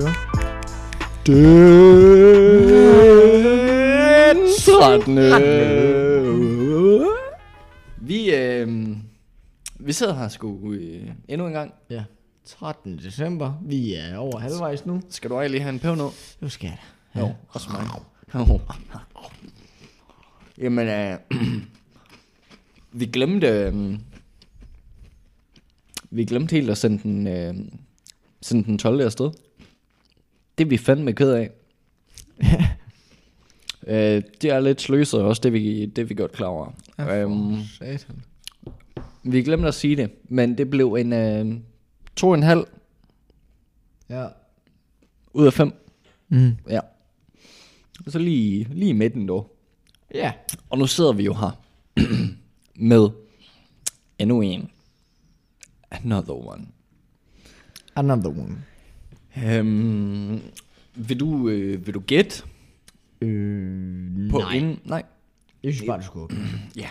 køre. Vi, øh, vi sidder her sgu øh, endnu en gang. Ja. 13. december. Vi er over halvvejs nu. Skal du ej lige have en pev nu? Nu skal jeg da. Jo, også mig. Jo. Jamen, øh, vi glemte... Øh, vi glemte helt at sende den, øh, sende den 12. afsted. Det er vi fandme ked af. øh, det er lidt sløset også, det vi, det vi godt klar over. Øhm, Satan. vi glemte at sige det, men det blev en øh, to og en halv Ja. ud af fem. Mm. Ja. Så lige, lige i midten dog. Ja. Og nu sidder vi jo her med endnu en. Another one. Another one. Øhm, vil du, øh, vil du gætte Øh, på nej. inden? Nej. Jeg synes bare, du skulle åbne. Ja.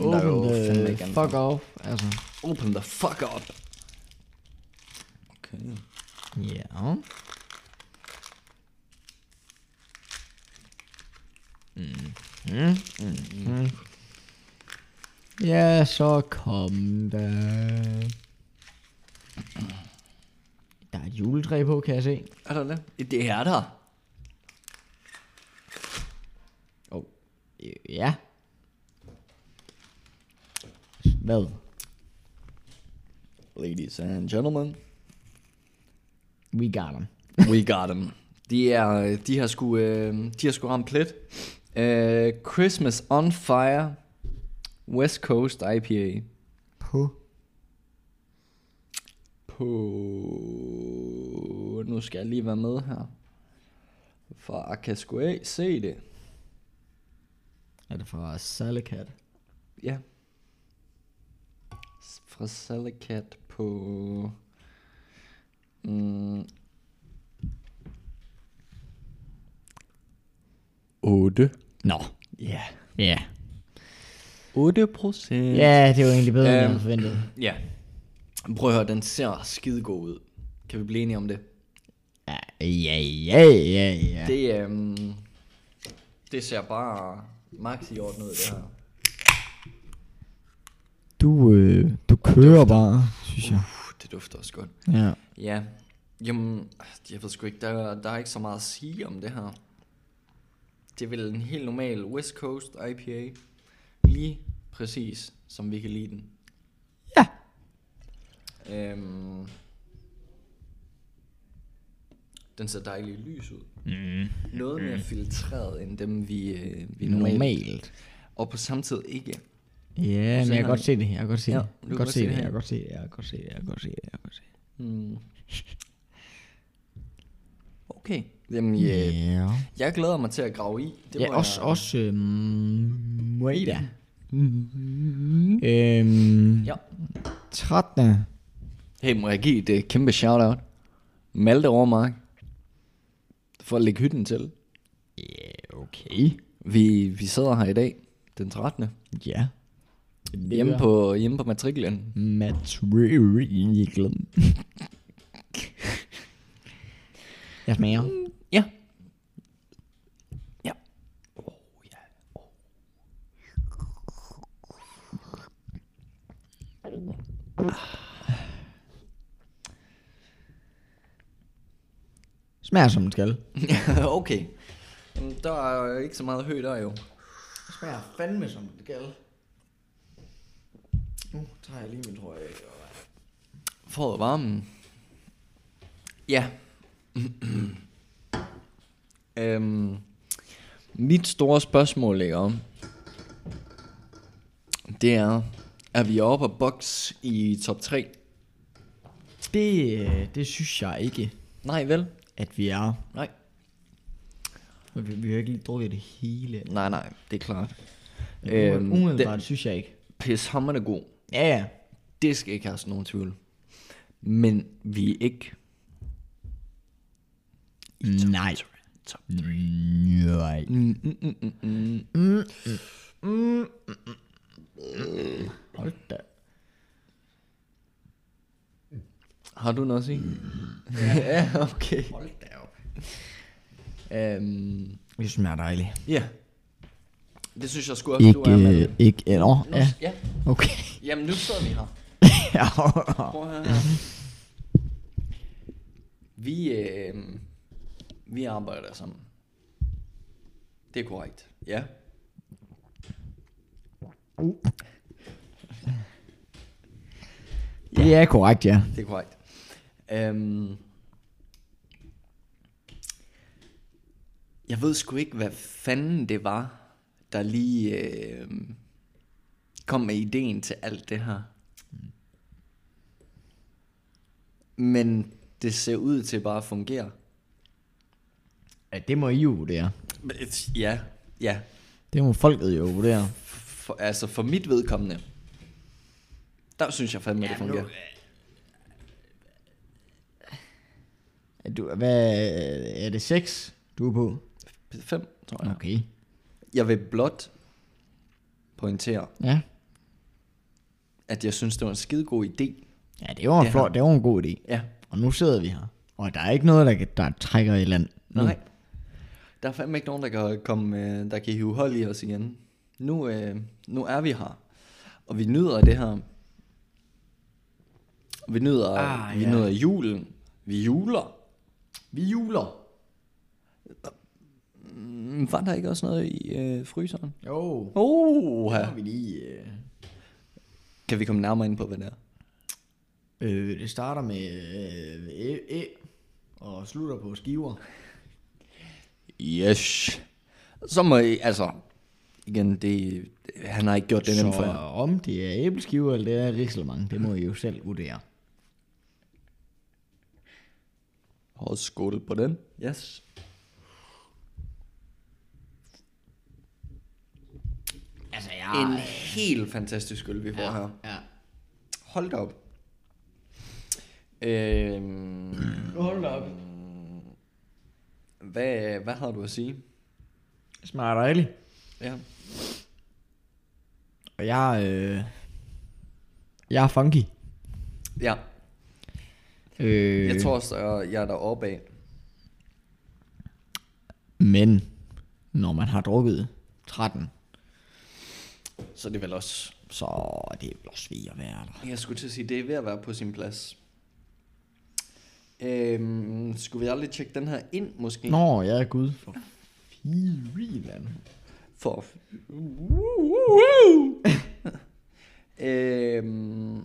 Open the fuck off. Altså. Open the fuck up. Okay. Ja. Mm. Mm. Mm. Ja, så kom der. Juletræ på, kan jeg se. Er der det? Det er der. Oh. Ja. Hvad? Ladies and gentlemen. We got them. We got them. De, er, de har sgu, øh, de har sgu ramt plet. Øh, Christmas on Fire. West Coast IPA. På. På... Nu skal jeg lige være med her. For jeg kan sgu ikke se det. Er det fra Salacat? Ja. Fra Salacat på... Mm, 8. Nå. Ja. Ja. 8 procent. Ja, det var egentlig bedre, end jeg Øhm. havde forventet. Ja. Prøv at høre, den ser skide god ud. Kan vi blive enige om det? Ja, ja, ja, ja. Det, øhm, det ser bare max i orden ud, det her. Du, øh, du kører bare, synes jeg. Puh, det dufter også godt. Ja. Ja, jamen, jeg ved sgu ikke, der, der er ikke så meget at sige om det her. Det er vel en helt normal West Coast IPA. Lige præcis, som vi kan lide den. Ja. Øhm, den ser dejlig lys ud. Mm. Noget mere filtreret end dem, vi, øh, vi normalt. Normalt. Og på samme tid ikke. Ja, men jeg kan godt se det. Jeg kan godt se Ja, det. Jeg kan godt se det. Jeg kan godt se det. Jeg kan godt se det. Jeg kan godt se det. Jeg kan godt se det. Okay. Jamen, ja. Ja. jeg glæder mig til at grave i. Det Ja, også, jeg... også øhm, Moeda. Øhm, Ja. 13. Hey, må jeg give et uh, kæmpe shout-out? Malte Overmark. For at lægge hytten til. Ja, okay. Vi, vi sidder her i dag, den 13. Ja. Hjemme på, hjemme på matriklen. Matriklen. jeg smager. Smager som den skal. okay. Jamen, Der er jo ikke så meget højt der jo. Smager fandme som den skal. Nu tager jeg lige min trøje af. For varmen. Ja. øhm, mit store spørgsmål ikke om, det er, er vi oppe og box i top 3? Det, øh, det synes jeg ikke, Nej, vel? At vi er. Nej. Vi, vi har ikke lige drukket det hele. Nej, nej, det er klart. Øhm, Umiddelbart den, synes jeg ikke. pis hammerne god. Ja, ja. Det skal ikke have sådan nogen tvivl. Men vi er ikke Nej. top. Nej. Mm, mm, mm, mm, mm. Hold da. Har du noget at sige? ja, okay. Hold da op. Øhm, Det smager dejligt. ja. Det synes jeg skulle også, du er Ikke, med. øh, ikke, øh, nå, Nu, ja, ja. okay. Jamen, nu sidder vi her. ja, Prøv at høre her. Vi, øh, vi arbejder sammen. Det er korrekt. Ja. det er korrekt, ja. Det er korrekt. Øhm, jeg ved sgu ikke, hvad fanden det var, der lige øh, kom med ideen til alt det her. Men det ser ud til bare at fungere. ja. det må I jo vurdere. Ja, ja. Det må folket jo vurdere. For, altså for mit vedkommende, der synes jeg fandme, at det Ja, nu- fungerer. Er Du, hvad, er det 6, du er på? Fem, tror jeg. Okay. Jeg vil blot pointere, Ja. at jeg synes, det var en skide god idé. Ja, det var en, Det flot, det var en god idé. Ja, Og nu sidder vi her. Og der er ikke noget, der, der trækker i land. Nu. nej. Der er fandme ikke nogen, der kan, komme, øh, der kan hive hold i os igen. Nu, øh, nu er vi her. Og vi nyder det her. Vi nyder, Ah, vi ja. nyder julen. Vi juler. Vi juler. Mm, Var der ikke også noget i øh, fryseren? Jo. Oh, ja. vi lige... Øh, Kan vi komme nærmere ind på, hvad det er? øh, det starter med øh, æ, æ, og slutter på skiver. Yes. Så må I, altså, igen, det, han har ikke gjort det nemt for jer. om det er æbleskiver eller det er risalemang, det må I jo selv vurdere. Og skål på den. Yes. Altså, En helt fantastisk øl, vi får her. Ja. Hold da op. Øhm, Hold da op. hvad, hvad har du at sige? Det smager dejligt. Ja. Og jeg, øh, jeg er funky. Ja, Øh, jeg tror også, jeg er deroppe af. Men, når man har drukket 13, Så det er vel også... så er det vel også ved at være der. Jeg skulle til at sige, det er ved at være på sin plads. Øhm, skulle vi aldrig tjekke den her ind, måske? Nå, ja, gud. For filan. For... øhm,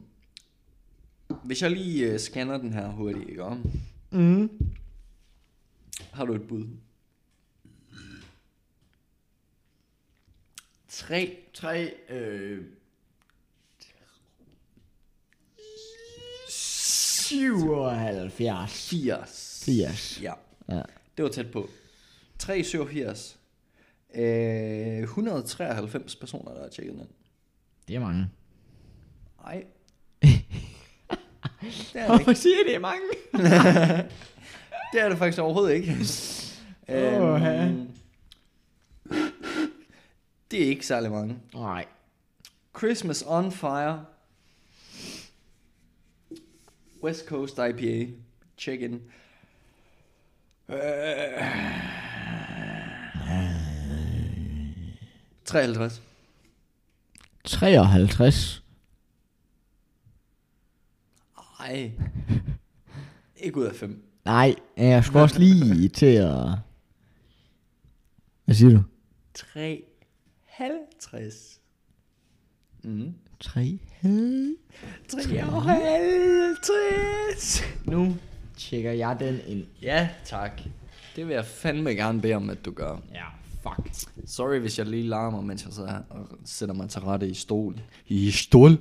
hvis jeg lige uh, scanner den her hurtigt, ikke om? Mm. Har du et bud? 3 3, øh... 77. 80. 80. Ja, Ja. det var tæt på. 387. Øh, 193 personer, der har tjekket den. Det er mange. Nej. Det er det ikke. siger det er mange? Det er det faktisk overhovedet ikke. Øhm, det er ikke særlig mange. Nej. Christmas on Fire. West Coast IPA. Check in. Øh. 53. 53. Ej. Ikke ud af 5. Nej, jeg skulle også lige til at... Hvad siger du? 3. 50. Mm. 3. 53. Nu tjekker jeg den ind. Ja, tak. Det vil jeg fandme gerne bede om, at du gør. Ja, fuck. Sorry, hvis jeg lige larmer, mens jeg her og sætter mig til rette i stol. I stol?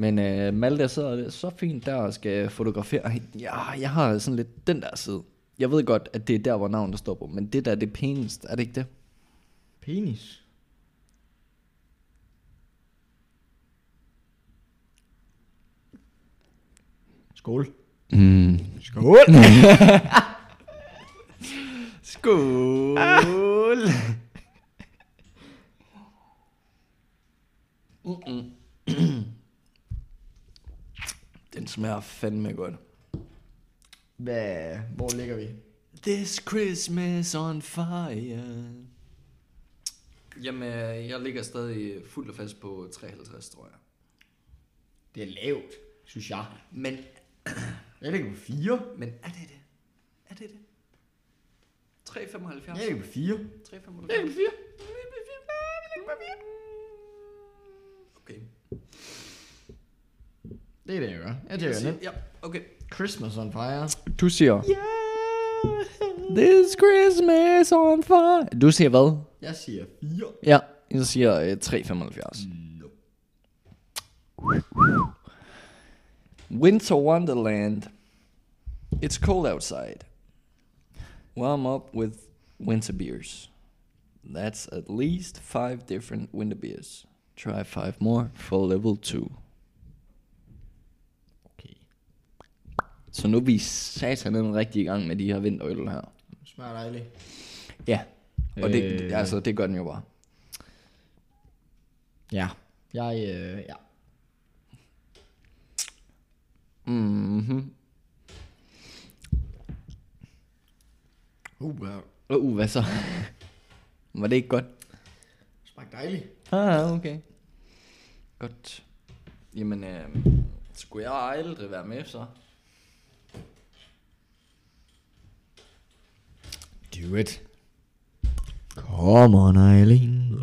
Men øh, Malte sidder der så fint der og skal fotografere. Ja, jeg har sådan lidt den der side. Jeg ved godt, at det er der, hvor navnet står på, men det der er det pæneste, er det ikke det? Penis. Skål. Mm. Skål. Skål! Mm-mm. Den smager fandme godt. Hvad, hvor ligger vi? This Christmas on fire. Jamen, øh, jeg ligger stadig fuldt og fast på 53, tror jeg. Det er lavt, synes jeg. Men, Jeg ligger på 4. men er det det? Er det det? 3,75? Jeg ligger på 4. 3,75? Jeg ligger på 4. Okay. Det er det, jeg gør. Jeg tænker Jeg siger, nemt. ja, okay. Christmas on fire. Du siger... This Christmas on fire. Du siger hvad? Jeg siger 4. Ja, jeg siger øh, 3,75. No. Winter Wonderland. It's cold outside. Warm up with winter beers. That's at least five different winter beers. Try five more for level 2. Så nu er vi satan den rigtig i gang med de her vinterøl her. Smager dejligt. Ja, og det, Øh. altså, det gør den jo bare. Ja. Jeg, øh, ja. Mhm. Uh, ja. Uh, hvad så? Var det ikke godt? Smager dejligt. Ah, okay. Godt. Jamen, øh, skulle jeg aldrig være med så? Do it. Come on, Eileen.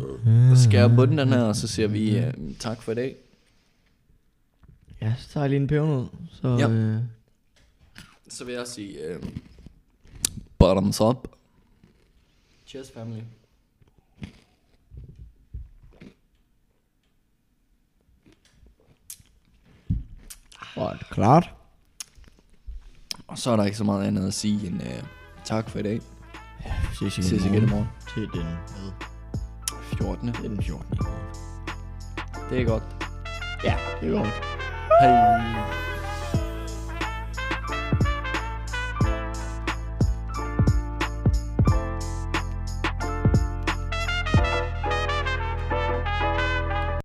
Så skal jeg bunde den her, og så siger vi øh, tak for i dag. Ja, så tager jeg lige en pebernød. Så, Ja. øh, Så vil jeg sige øh, bottoms up. Cheers, family. var det klart. Og så er der ikke så meget andet at sige end øh, tak for i dag. Ses Vi ses igen i morgen. Til den med. 14. Det er den 14. Det er godt. Ja, det er godt. Hej.